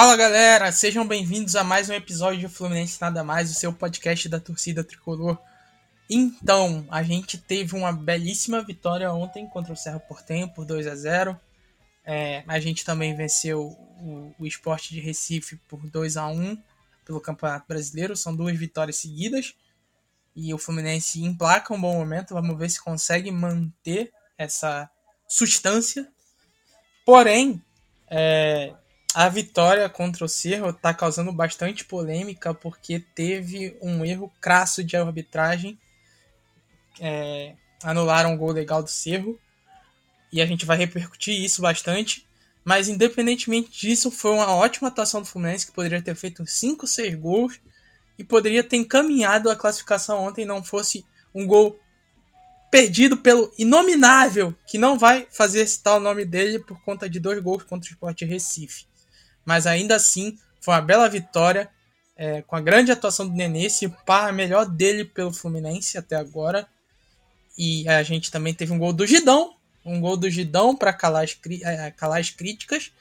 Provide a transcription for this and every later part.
Fala galera, sejam bem-vindos a mais um episódio de Fluminense Nada Mais, o seu podcast da torcida tricolor. Então, a gente teve uma belíssima vitória ontem contra o Cerro Portenho por 2 a 0 é, A gente também venceu o, o Esporte de Recife por 2 a 1 pelo Campeonato Brasileiro, são duas vitórias seguidas. E o Fluminense emplaca um bom momento, vamos ver se consegue manter essa substância. Porém, é, a vitória contra o Cerro está causando bastante polêmica porque teve um erro crasso de arbitragem. É, anularam o gol legal do Cerro. E a gente vai repercutir isso bastante. Mas independentemente disso, foi uma ótima atuação do Fluminense que poderia ter feito 5, 6 gols e poderia ter encaminhado a classificação ontem não fosse um gol perdido pelo inominável, que não vai fazer citar o nome dele por conta de dois gols contra o Sport Recife. Mas ainda assim, foi uma bela vitória, é, com a grande atuação do Nenê, se par melhor dele pelo Fluminense até agora. E a gente também teve um gol do Gidão, um gol do Gidão para calar, é, calar as críticas.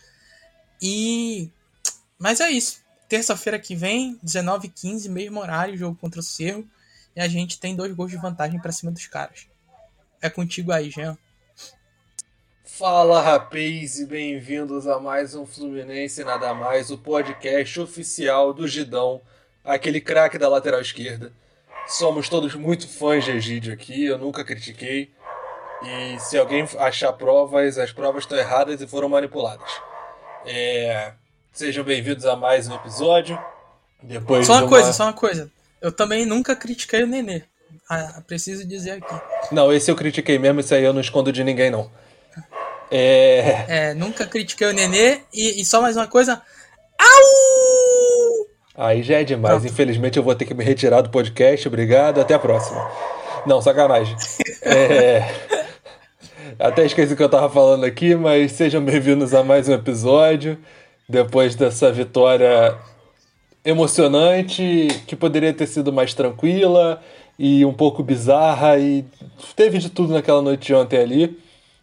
E mas é isso terça-feira que vem, 19h15, mesmo horário, jogo contra o Cerro. E a gente tem dois gols de vantagem para cima dos caras. É contigo aí, Jean. Fala, rapaz, e bem-vindos a mais um Fluminense Nada Mais, o podcast oficial do Gidão, aquele craque da lateral esquerda. Somos todos muito fãs de Egídio aqui, eu nunca critiquei. E se alguém achar provas, as provas estão erradas e foram manipuladas. É... Sejam bem-vindos a mais um episódio. Depois só uma, uma, coisa, só uma coisa. Eu também nunca critiquei o Nenê. Ah, preciso dizer aqui. Não, esse eu critiquei mesmo, isso aí eu não escondo de ninguém, não. É. É, nunca critiquei o Nenê. E, e só mais uma coisa. Au! Aí já é demais. Pronto. Infelizmente eu vou ter que me retirar do podcast. Obrigado, até a próxima. Não, sacanagem. é. Até esqueci o que eu tava falando aqui, mas sejam bem-vindos a mais um episódio depois dessa vitória emocionante, que poderia ter sido mais tranquila e um pouco bizarra e teve de tudo naquela noite ontem ali.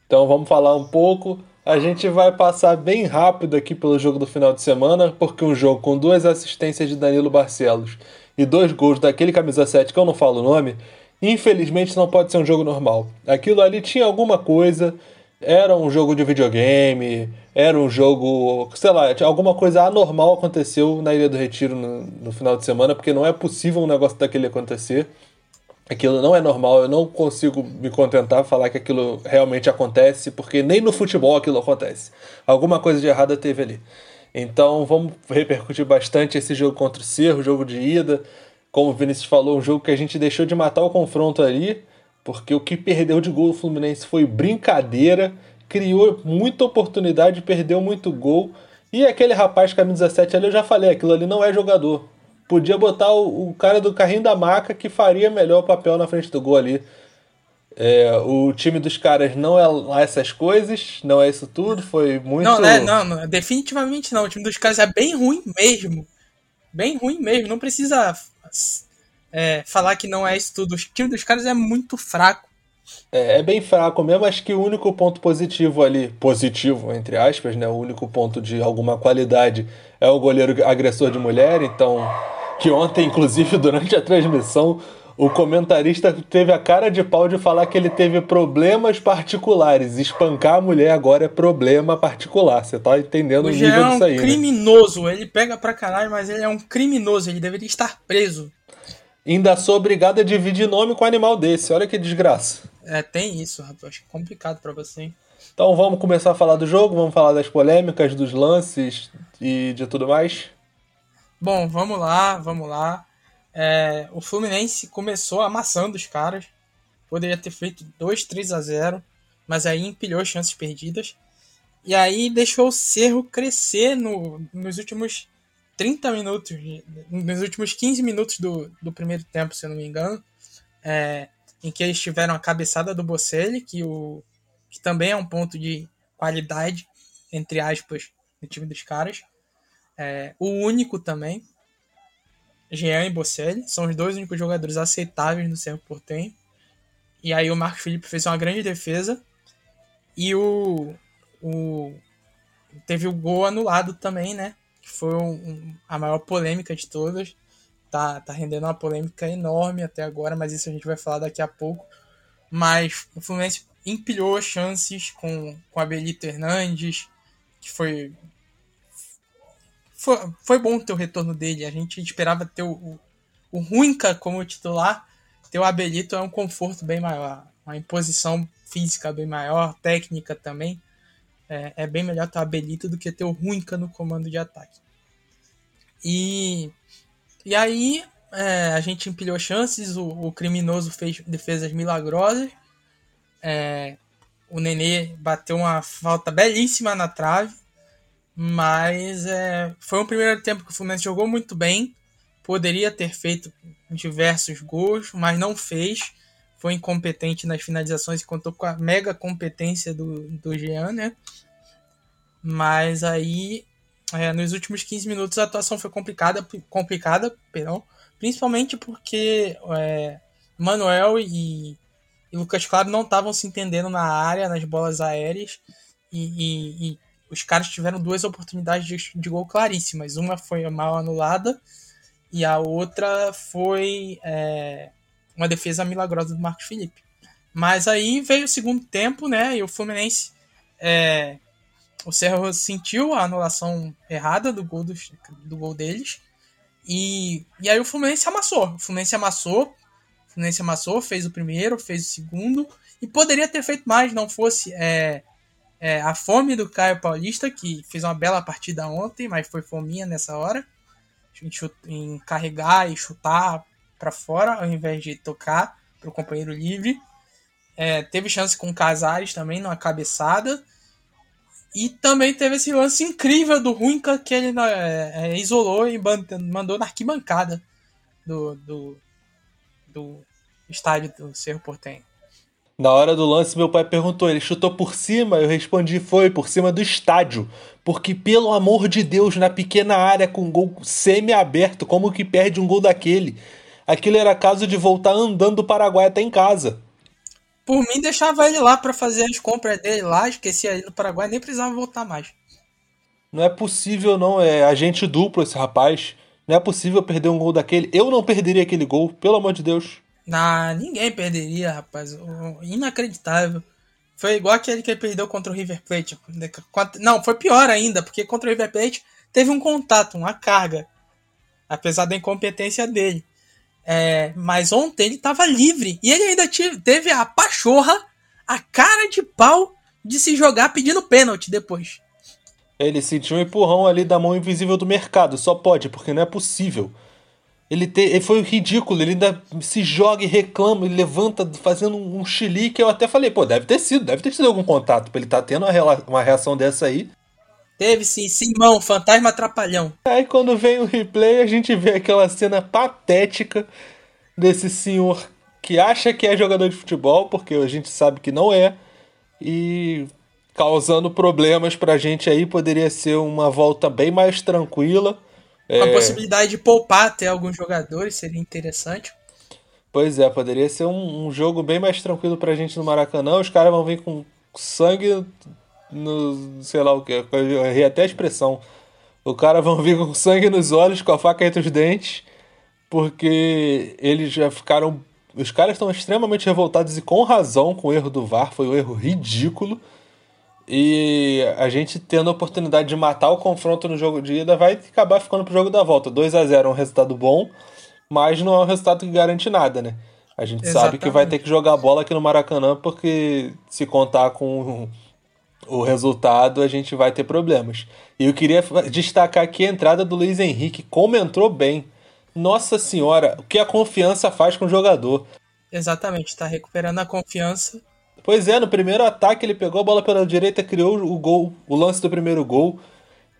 Então vamos falar um pouco. A gente vai passar bem rápido aqui pelo jogo do final de semana, porque um jogo com duas assistências de Danilo Barcelos e dois gols daquele camisa 7 que eu não falo o nome, infelizmente não pode ser um jogo normal. Aquilo ali tinha alguma coisa, era um jogo de videogame, era um jogo, sei lá, alguma coisa anormal aconteceu na Ilha do Retiro no, no, final de semana, porque não é possível um negócio daquele acontecer. Aquilo não é normal, eu não consigo me contentar falar que aquilo realmente acontece, porque nem no futebol aquilo acontece. Alguma coisa de errada teve ali. Então vamos repercutir bastante esse jogo contra o Cerro, jogo de ida. Como o Vinícius falou, um jogo que a gente deixou de matar o confronto ali, porque o que perdeu de gol o Fluminense foi brincadeira criou muita oportunidade, perdeu muito gol. E aquele rapaz camisa 7 ali, eu já falei, aquilo ali não é jogador. Podia botar o, o cara do carrinho da maca que faria melhor o papel na frente do gol ali. É, o time dos caras não é lá essas coisas, não é isso tudo, foi muito. Não, né? não, não, definitivamente não. O time dos caras é bem ruim mesmo. Bem ruim mesmo. Não precisa é, falar que não é isso tudo. O time dos caras é muito fraco. É, é, bem fraco mesmo, acho que o único ponto positivo ali, positivo, entre aspas, né? O único ponto de alguma qualidade é o goleiro agressor de mulher, então. Que ontem, inclusive, durante a transmissão, o comentarista teve a cara de pau de falar que ele teve problemas particulares. Espancar a mulher agora é problema particular. Você tá entendendo o, o nível é um disso aí. Né? criminoso. Né? Ele pega pra caralho, mas ele é um criminoso. Ele deveria estar preso. Ainda sou obrigado a dividir nome com um animal desse. Olha que desgraça. É, tem isso, rapaz. Acho complicado para você. Então vamos começar a falar do jogo, vamos falar das polêmicas, dos lances e de tudo mais. Bom, vamos lá, vamos lá. É, o Fluminense começou amassando os caras. Poderia ter feito 2, 3 a 0, mas aí empilhou chances perdidas. E aí deixou o Cerro crescer no, nos últimos 30 minutos, nos últimos 15 minutos do, do primeiro tempo, se eu não me engano. É, em que eles tiveram a cabeçada do Bocelli, que, o, que também é um ponto de qualidade, entre aspas, no time dos caras. É, o único também, Jean e Bocelli, são os dois únicos jogadores aceitáveis no Cerro Portenho. E aí o Marcos Felipe fez uma grande defesa. E o, o teve o gol anulado também, né? que foi um, um, a maior polêmica de todas. Tá, tá rendendo uma polêmica enorme até agora, mas isso a gente vai falar daqui a pouco. Mas o Fluminense empilhou chances com, com a Belito Hernandes, que foi, foi. Foi bom ter o retorno dele. A gente esperava ter o, o, o Ruinca como titular. Ter o Abelito é um conforto bem maior. Uma imposição física bem maior, técnica também. É, é bem melhor ter o Abelito do que ter o Ruinca no comando de ataque. E, e aí é, a gente empilhou chances, o, o criminoso fez defesas milagrosas é, o Nenê bateu uma falta belíssima na trave, mas é, foi um primeiro tempo que o Fluminense jogou muito bem, poderia ter feito diversos gols, mas não fez. Foi incompetente nas finalizações e contou com a mega competência do, do Jean, né? Mas aí, é, nos últimos 15 minutos, a atuação foi complicada, complicada perdão, principalmente porque é, Manuel e e Lucas Claro não estavam se entendendo na área, nas bolas aéreas, e, e, e os caras tiveram duas oportunidades de, de, gol claríssimas. Uma foi mal anulada e a outra foi é, uma defesa milagrosa do Marcos Felipe. Mas aí veio o segundo tempo, né? E o Fluminense. É, o Cerro sentiu a anulação errada do gol, do, do gol deles. E, e aí o Fluminense amassou. O Fluminense amassou, Fluminense amassou, fez o primeiro, fez o segundo, e poderia ter feito mais, não fosse é, é, a fome do Caio Paulista, que fez uma bela partida ontem, mas foi fominha nessa hora, em, em carregar e chutar para fora, ao invés de tocar para o companheiro livre. É, teve chance com o Casares também, numa cabeçada. E também teve esse lance incrível do Ruinca que ele é, é, isolou e mandou na arquibancada do, do, do estádio do Cerro Portenho. Na hora do lance, meu pai perguntou: ele chutou por cima? Eu respondi: foi, por cima do estádio. Porque, pelo amor de Deus, na pequena área com gol semi-aberto, como que perde um gol daquele? Aquilo era caso de voltar andando do Paraguai até em casa. Por mim, deixava ele lá para fazer as compras dele lá, esquecia ele no Paraguai, nem precisava voltar mais. Não é possível, não. É agente duplo esse rapaz. Não é possível perder um gol daquele. Eu não perderia aquele gol, pelo amor de Deus. Ah, ninguém perderia, rapaz. Inacreditável. Foi igual aquele que ele perdeu contra o River Plate. Não, foi pior ainda, porque contra o River Plate teve um contato, uma carga. Apesar da incompetência dele. É, mas ontem ele estava livre. E ele ainda teve a pachorra, a cara de pau de se jogar pedindo pênalti depois. Ele sentiu um empurrão ali da mão invisível do mercado. Só pode, porque não é possível. Ele, te, ele foi ridículo, ele ainda se joga e reclama, ele levanta fazendo um, chilique. que eu até falei, pô, deve ter sido, deve ter sido algum contato pra ele tá tendo uma, uma reação dessa aí. Teve sim, Simão, fantasma atrapalhão. Aí quando vem o replay, a gente vê aquela cena patética desse senhor que acha que é jogador de futebol, porque a gente sabe que não é, e causando problemas pra gente aí, poderia ser uma volta bem mais tranquila com a é. possibilidade de poupar até alguns jogadores, seria interessante. Pois é, poderia ser um, um jogo bem mais tranquilo pra gente no Maracanã. Os caras vão vir com sangue no. sei lá o que, eu errei até a expressão. O cara vão vir com sangue nos olhos, com a faca entre os dentes, porque eles já ficaram. Os caras estão extremamente revoltados e com razão com o erro do VAR, foi um erro ridículo. E a gente tendo a oportunidade de matar o confronto no jogo de ida vai acabar ficando pro jogo da volta. 2 a 0 é um resultado bom, mas não é um resultado que garante nada, né? A gente Exatamente. sabe que vai ter que jogar bola aqui no Maracanã, porque se contar com o resultado, a gente vai ter problemas. E eu queria destacar aqui a entrada do Luiz Henrique, como entrou bem. Nossa senhora, o que a confiança faz com o jogador. Exatamente, está recuperando a confiança Pois é, no primeiro ataque ele pegou a bola pela direita, criou o gol, o lance do primeiro gol,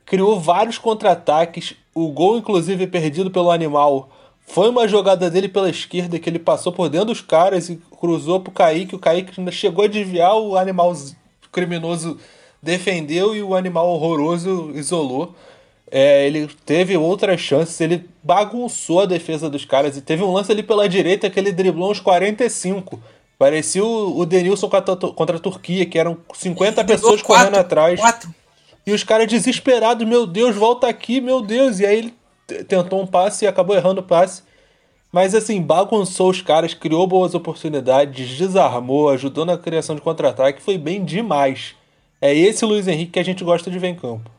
criou vários contra-ataques, o gol inclusive perdido pelo animal. Foi uma jogada dele pela esquerda que ele passou por dentro dos caras e cruzou pro Kaique. O Kaique chegou a desviar, o animal criminoso defendeu e o animal horroroso isolou. É, ele teve outras chances, ele bagunçou a defesa dos caras e teve um lance ali pela direita que ele driblou uns 45 Parecia o, o Denilson contra, contra a Turquia, que eram 50 pessoas quatro, correndo atrás. Quatro. E os caras desesperados, meu Deus, volta aqui, meu Deus. E aí ele tentou um passe e acabou errando o passe. Mas assim, bagunçou os caras, criou boas oportunidades, desarmou, ajudou na criação de contra-ataque, foi bem demais. É esse Luiz Henrique que a gente gosta de ver em campo.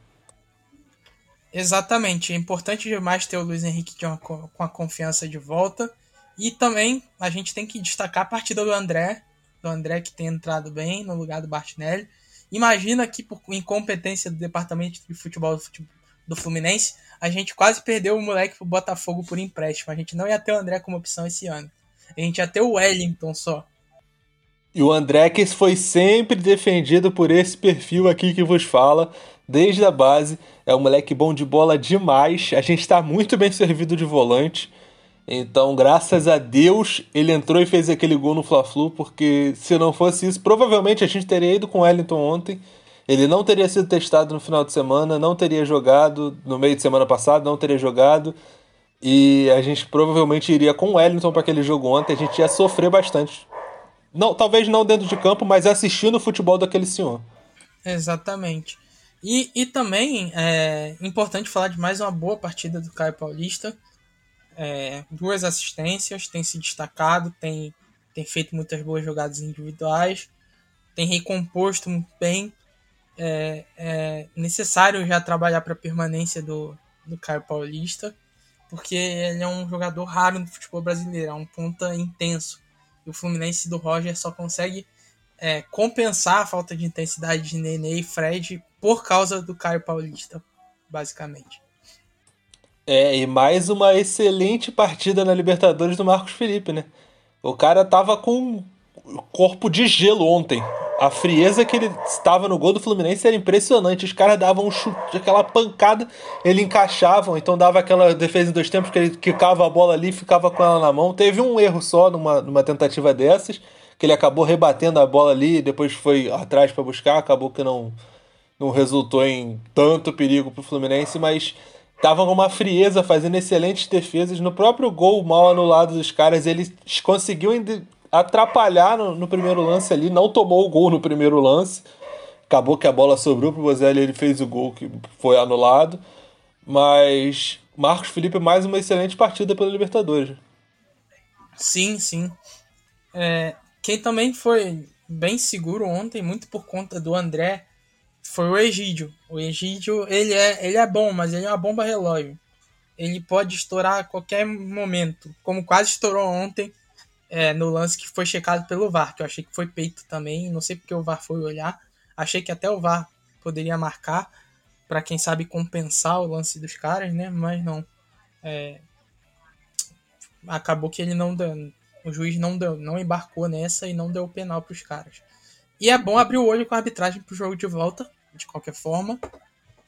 Exatamente, é importante demais ter o Luiz Henrique uma, com a confiança de volta. E também a gente tem que destacar a partida do André, do André que tem entrado bem no lugar do Bartinelli. Imagina que por incompetência do departamento de futebol do Fluminense, a gente quase perdeu o moleque pro Botafogo por empréstimo. A gente não ia ter o André como opção esse ano. A gente ia ter o Wellington só. E o André que foi sempre defendido por esse perfil aqui que vos fala, desde a base. É um moleque bom de bola demais. A gente está muito bem servido de volante. Então, graças a Deus, ele entrou e fez aquele gol no Fla-Flu, porque se não fosse isso, provavelmente a gente teria ido com o Wellington ontem. Ele não teria sido testado no final de semana, não teria jogado no meio de semana passado, não teria jogado. E a gente provavelmente iria com o Wellington para aquele jogo ontem. A gente ia sofrer bastante. Não, talvez não dentro de campo, mas assistindo o futebol daquele senhor. Exatamente. E, e também é importante falar de mais uma boa partida do Caio Paulista é, duas assistências, tem se destacado, tem, tem feito muitas boas jogadas individuais, tem recomposto muito bem. É, é necessário já trabalhar para a permanência do, do Caio Paulista, porque ele é um jogador raro no futebol brasileiro, é um ponta intenso. E o Fluminense do Roger só consegue é, compensar a falta de intensidade de Nenê e Fred por causa do Caio Paulista, basicamente. É, e mais uma excelente partida na Libertadores do Marcos Felipe, né? O cara tava com corpo de gelo ontem. A frieza que ele estava no gol do Fluminense era impressionante. Os caras davam um chute, aquela pancada, ele encaixavam, então dava aquela defesa em dois tempos que ele quicava a bola ali ficava com ela na mão. Teve um erro só numa, numa tentativa dessas, que ele acabou rebatendo a bola ali e depois foi atrás para buscar, acabou que não, não resultou em tanto perigo para o Fluminense, mas estavam com uma frieza, fazendo excelentes defesas. No próprio gol mal anulado dos caras, ele conseguiu atrapalhar no, no, primeiro lance ali, não tomou o gol no primeiro lance. Acabou que a bola sobrou pro Bozelli, ele fez o gol que foi anulado. Mas Marcos Felipe mais uma excelente partida pela Libertadores. Sim, sim. É, quem também foi bem seguro ontem, muito por conta do André foi o Egídio. O Egídio, ele é, ele é bom, mas ele é uma bomba relógio. Ele pode estourar a qualquer momento, como quase estourou ontem é, no lance que foi checado pelo VAR, que eu achei que foi peito também, não sei porque o VAR foi olhar. Achei que até o VAR poderia marcar para quem sabe compensar o lance dos caras, né? Mas não. É, acabou que ele não deu, o juiz não deu, não embarcou nessa e não deu o penal para os caras. E é bom abrir o olho com a arbitragem pro jogo de volta, de qualquer forma,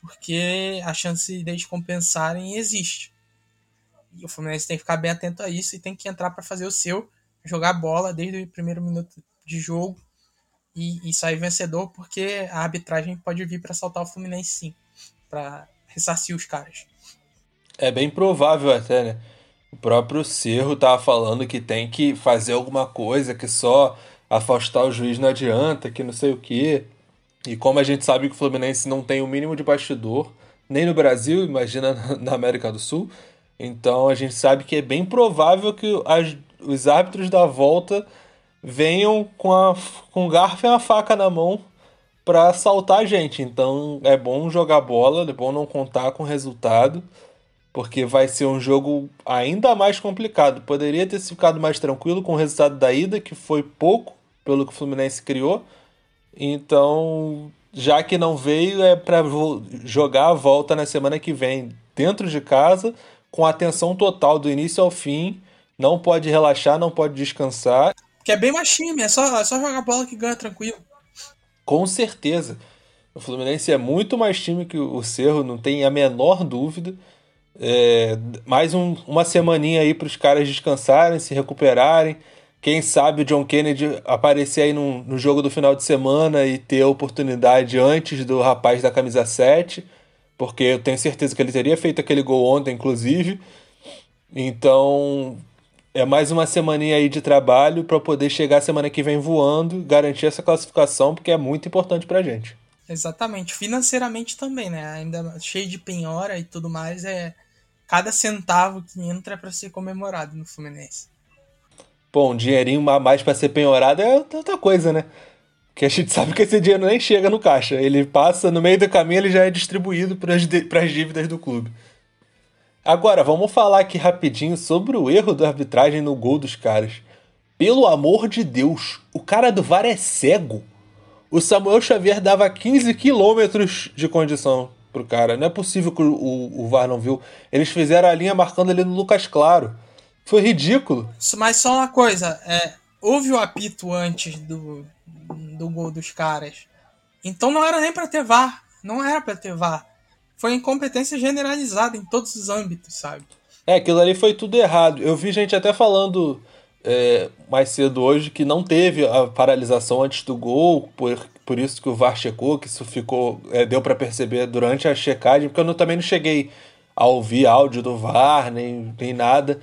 porque a chance deles compensarem existe. E o Fluminense tem que ficar bem atento a isso e tem que entrar para fazer o seu, jogar bola desde o primeiro minuto de jogo e, e sair vencedor, porque a arbitragem pode vir para saltar o Fluminense sim, para ressarcir os caras. É bem provável até, né? O próprio Cerro tava falando que tem que fazer alguma coisa, que só afastar o juiz não adianta, que não sei o que. E como a gente sabe que o Fluminense não tem o mínimo de bastidor, nem no Brasil, imagina na América do Sul, então a gente sabe que é bem provável que as, os árbitros da volta venham com, a, com o garfo e a faca na mão para assaltar a gente. Então é bom jogar bola, é bom não contar com o resultado, porque vai ser um jogo ainda mais complicado. Poderia ter ficado mais tranquilo com o resultado da ida, que foi pouco pelo que o Fluminense criou então, já que não veio, é para jogar a volta na semana que vem, dentro de casa, com atenção total do início ao fim. Não pode relaxar, não pode descansar. Que é bem mais time, é só, é só jogar bola que ganha tranquilo. Com certeza. O Fluminense é muito mais time que o Cerro, não tem a menor dúvida. É, mais um, uma semaninha aí para os caras descansarem, se recuperarem. Quem sabe o John Kennedy aparecer aí no, no jogo do final de semana e ter a oportunidade antes do rapaz da camisa 7, porque eu tenho certeza que ele teria feito aquele gol ontem, inclusive. Então, é mais uma semaninha aí de trabalho para poder chegar semana que vem voando, garantir essa classificação, porque é muito importante pra gente. Exatamente. Financeiramente também, né? Ainda cheio de penhora e tudo mais, é cada centavo que entra é para ser comemorado no Fluminense. Bom, um dinheirinho a mais para ser penhorado é outra coisa, né? Que a gente sabe que esse dinheiro nem chega no caixa. Ele passa no meio do caminho, ele já é distribuído para as dívidas do clube. Agora, vamos falar aqui rapidinho sobre o erro da arbitragem no gol dos caras. Pelo amor de Deus, o cara do VAR é cego. O Samuel Xavier dava 15 quilômetros de condição pro cara. Não é possível que o, o, o VAR não viu. Eles fizeram a linha marcando ele no Lucas Claro. Foi ridículo. Mas só uma coisa, é, houve o apito antes do, do gol dos caras. Então não era nem para ter VAR. Não era para ter VAR. Foi incompetência generalizada em todos os âmbitos, sabe? É, aquilo ali foi tudo errado. Eu vi gente até falando é, mais cedo hoje que não teve a paralisação antes do gol, por, por isso que o VAR checou, que isso ficou. É, deu para perceber durante a checagem, porque eu não, também não cheguei a ouvir áudio do VAR, nem, nem nada.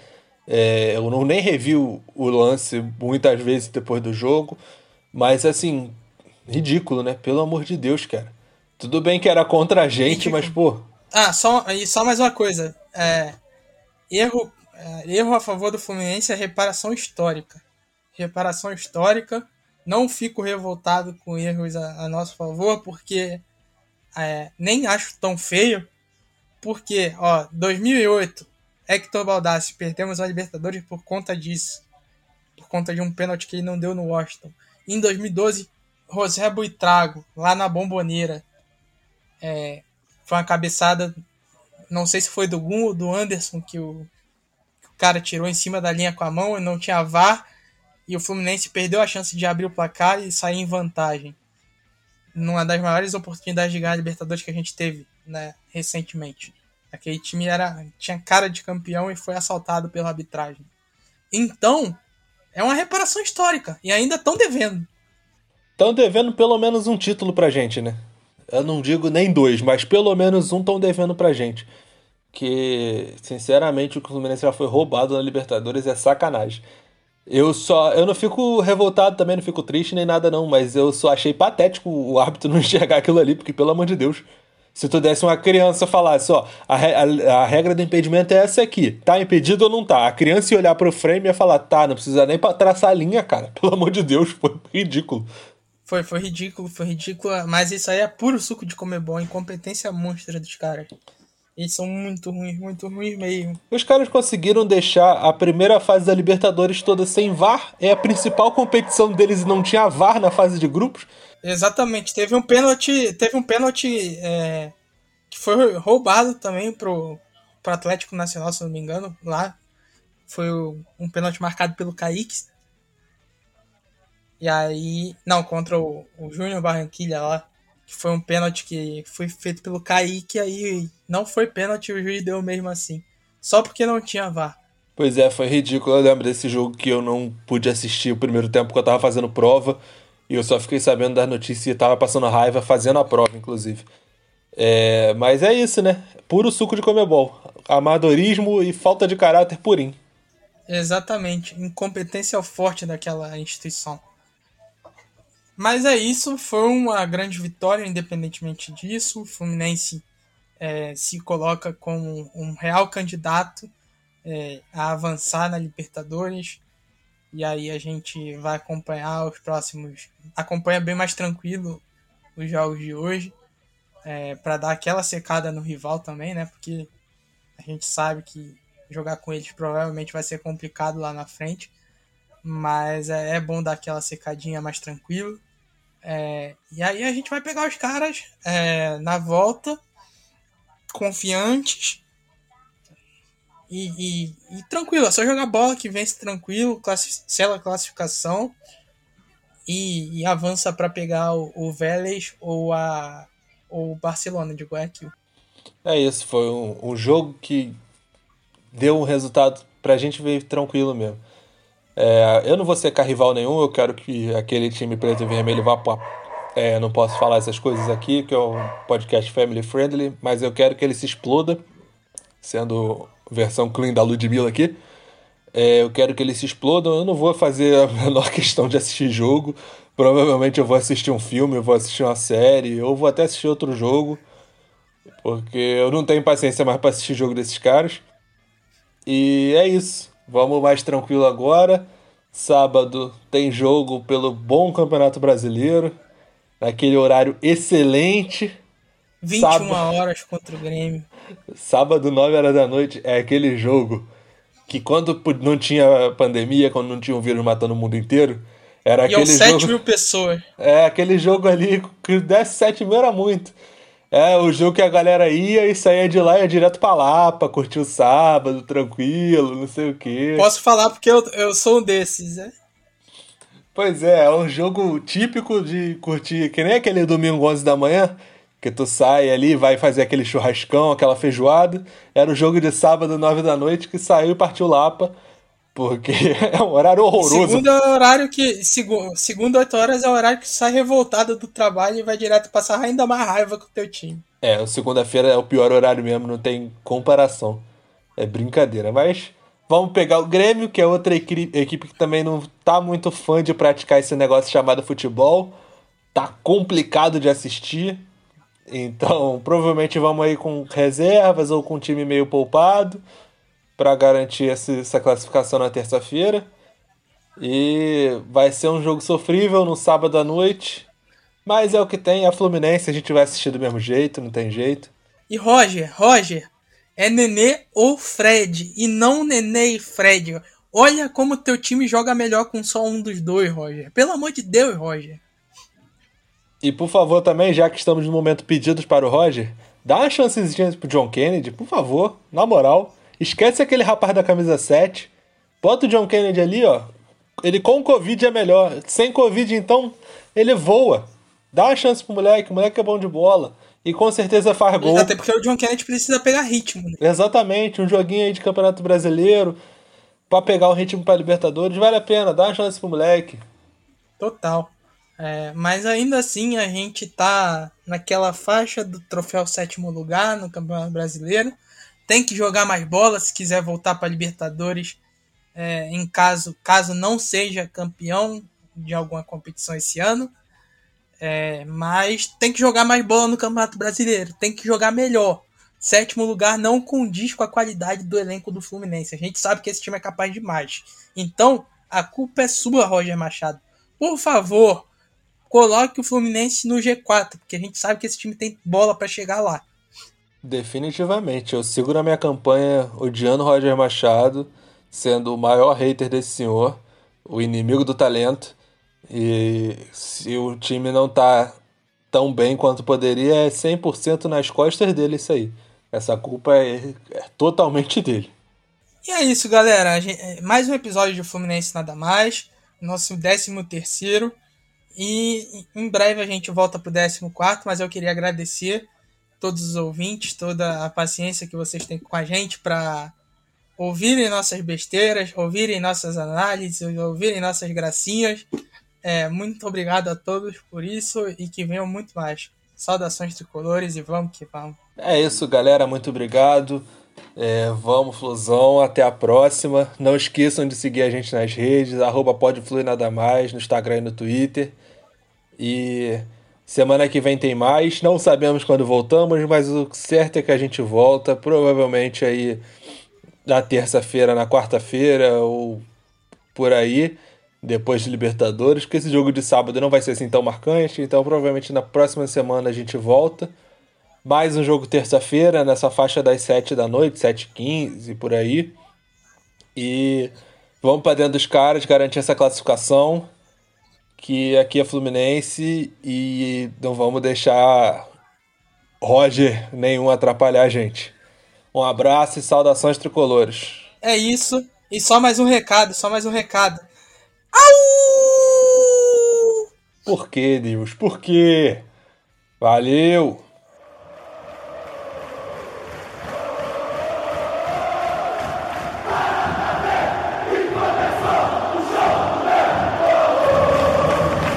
É, eu não, nem revi o, lance muitas vezes depois do jogo. Mas assim, ridículo, né? Pelo amor de Deus, cara. Tudo bem que era contra a gente, ridículo. mas, pô. Ah, só, e só mais uma coisa. É, erro, é, erro a favor do Fluminense é reparação histórica. Reparação histórica. Não fico revoltado com erros a, a nosso favor, porque é, nem acho tão feio. Porque, ó, 2008, Hector Baldassi, perdemos a Libertadores por conta disso. Por conta de um pênalti que ele não deu no Washington. Em 2012, José Buitrago, lá na Bomboneira. É, foi uma cabeçada, não sei se foi do Gun ou do Anderson, que o, que o cara tirou em cima da linha com a mão e não tinha VAR. E o Fluminense perdeu a chance de abrir o placar e sair em vantagem. Numa das maiores oportunidades de ganhar a Libertadores que a gente teve né, recentemente. Aquele time era, tinha cara de campeão e foi assaltado pela arbitragem. Então, é uma reparação histórica. E ainda estão devendo. Estão devendo pelo menos um título pra gente, né? Eu não digo nem dois, mas pelo menos um estão devendo pra gente. Que, sinceramente, o Fluminense já foi roubado na Libertadores é sacanagem. Eu só. Eu não fico revoltado também, não fico triste nem nada, não, mas eu só achei patético o árbitro não enxergar aquilo ali, porque, pelo amor de Deus. Se tu desse uma criança falasse, ó, a, a, a, regra do impedimento é essa aqui, tá impedido ou não tá? A criança ia olhar pro frame e ia falar, tá, não precisa nem pra traçar a linha, cara. Pelo amor de Deus, foi ridículo. Foi, foi ridículo, foi ridículo, mas isso aí é puro suco de comer bom, incompetência monstra dos caras. Eles são muito ruins, muito ruins mesmo. Os caras conseguiram deixar a primeira fase da Libertadores toda sem VAR. É a principal competição deles e não tinha VAR na fase de grupos. Exatamente. Teve um pênalti, teve um pênalti é, que foi roubado também pro, pro Atlético Nacional, se não me engano, lá. Foi um pênalti marcado pelo Kaique. E aí. Não, contra o, o Júnior Barranquilha lá. Que foi um pênalti que foi feito pelo Kaique, aí não foi pênalti, o juiz deu mesmo assim. Só porque não tinha VAR. Pois é, foi ridículo. Eu lembro desse jogo que eu não pude assistir o primeiro tempo porque eu tava fazendo prova. E eu só fiquei sabendo das notícias e tava passando raiva fazendo a prova, inclusive. É, mas é isso, né? Puro suco de comebol. Amadorismo e falta de caráter purinho. Exatamente. Incompetência forte daquela instituição. Mas é isso. Foi uma grande vitória, independentemente disso. O Fluminense é, se coloca como um real candidato é, a avançar na Libertadores. E aí a gente vai acompanhar os próximos. Acompanha bem mais tranquilo os jogos de hoje. É, para dar aquela secada no rival também, né? Porque a gente sabe que jogar com eles provavelmente vai ser complicado lá na frente. Mas é, é bom dar aquela secadinha mais tranquilo. É, e aí a gente vai pegar os caras é, na volta confiantes e, e, e, tranquilo. É só jogar bola que vence tranquilo, sela a classificação e, e avança para pegar o, o Vélez ou a o Barcelona de Guayaquil. É isso, foi um, um jogo que deu um resultado pra gente ver tranquilo mesmo. É, eu não vou ser rival nenhum, eu quero que aquele time preto e vermelho vá para é, não posso falar essas coisas aqui, que é um podcast family friendly, mas eu quero que ele se exploda, sendo versão clean da Ludmilla aqui. É, eu quero que eles se explodam. Eu não vou fazer a menor questão de assistir jogo. Provavelmente eu vou assistir um filme, eu vou assistir uma série, ou vou até assistir outro jogo. Porque eu não tenho paciência mais para assistir jogo desses caras. E é isso. Vamos mais tranquilo agora. Sábado tem jogo pelo bom Campeonato Brasileiro. Naquele horário excelente. 21 Sábado... horas contra o Grêmio. Sábado, 9 horas da noite, é aquele jogo que quando não tinha pandemia, quando não tinha um vírus matando o mundo inteiro, era e aquele 7 jogo... mil pessoas. É, aquele jogo ali, que desse 7 mil era muito. É, o jogo que a galera ia e saía de lá e ia direto pra Lapa, curtir o sábado, tranquilo, não sei o quê. Posso falar porque eu, eu sou um desses, né? Pois é, é um jogo típico de curtir, que nem aquele domingo 11 da manhã, que tu sai ali, vai fazer aquele churrascão, aquela feijoada. Era o jogo de sábado, 9 da noite, que saiu e partiu Lapa porque é um horário horroroso. Segundo é o horário que. Segundo, segundo 8 horas é o horário que sai revoltado do trabalho e vai direto passar ainda mais raiva com o teu time. É, segunda-feira é o pior horário mesmo, não tem comparação. É brincadeira. Mas vamos pegar o Grêmio, que é outra equipe que também não tá muito fã de praticar esse negócio chamado futebol. Tá complicado de assistir. Então, provavelmente vamos aí com reservas ou com um time meio poupado para garantir essa classificação na terça-feira. E vai ser um jogo sofrível no sábado à noite. Mas é o que tem, a Fluminense a gente vai assistir do mesmo jeito, não tem jeito. E Roger, Roger, é Nenê ou Fred, e não Nenê e Fred. Olha como teu time joga melhor com só um dos dois, Roger. Pelo amor de Deus, Roger. E por favor também, já que estamos no momento pedidos para o Roger, dá uma chancezinha pro John Kennedy, por favor, na moral. Esquece aquele rapaz da camisa 7. Bota o John Kennedy ali, ó. Ele com Covid é melhor. Sem Covid, então, ele voa. Dá uma chance pro moleque. O moleque é bom de bola. E com certeza faz gol. Até porque o John Kennedy precisa pegar ritmo. Né? Exatamente. Um joguinho aí de Campeonato Brasileiro. Pra pegar o ritmo pra Libertadores. Vale a pena. Dá uma chance pro moleque. Total. É, mas ainda assim a gente tá naquela faixa do troféu sétimo lugar no Campeonato Brasileiro tem que jogar mais bola se quiser voltar para Libertadores, é, em caso, caso não seja campeão de alguma competição esse ano. É, mas tem que jogar mais bola no Campeonato Brasileiro, tem que jogar melhor. Sétimo lugar não condiz com a qualidade do elenco do Fluminense. A gente sabe que esse time é capaz de mais. Então, a culpa é sua, Roger Machado. Por favor, coloque o Fluminense no G4, porque a gente sabe que esse time tem bola para chegar lá. Definitivamente. Eu sigo na minha campanha odiando Roger Machado, sendo o maior hater desse senhor, o inimigo do talento. E se o time não tá tão bem quanto poderia, é 100% nas costas dele isso aí. Essa culpa é, é totalmente dele. E é isso, galera. Gente, é, mais um episódio de Fluminense Nada Mais. Nosso 13 terceiro. E em breve a gente volta pro 14, mas eu queria agradecer todos os ouvintes, toda a paciência que vocês têm com a gente para ouvirem nossas besteiras, ouvirem nossas análises, ouvirem nossas gracinhas. É, muito obrigado a todos por isso e que venham muito mais. Saudações tricolores e vamos que vamos. É isso, galera. Muito obrigado. É, vamos, Flusão. Até a próxima. Não esqueçam de seguir a gente nas redes, arroba pode fluir nada mais, no Instagram e no Twitter. E Semana que vem tem mais. Não sabemos quando voltamos, mas o certo é que a gente volta. Provavelmente aí na terça-feira, na quarta-feira ou por aí, depois de Libertadores, porque esse jogo de sábado não vai ser assim tão marcante. Então provavelmente na próxima semana a gente volta. Mais um jogo terça-feira, nessa faixa das 7 da noite, 7h15 por aí. E vamos para dentro dos caras, garantir essa classificação que aqui é Fluminense e não vamos deixar Roger nenhum atrapalhar a gente. Um abraço e saudações tricolores. É isso. E só mais um recado, só mais um recado. Au! Por que, Deus? Por quê? Valeu!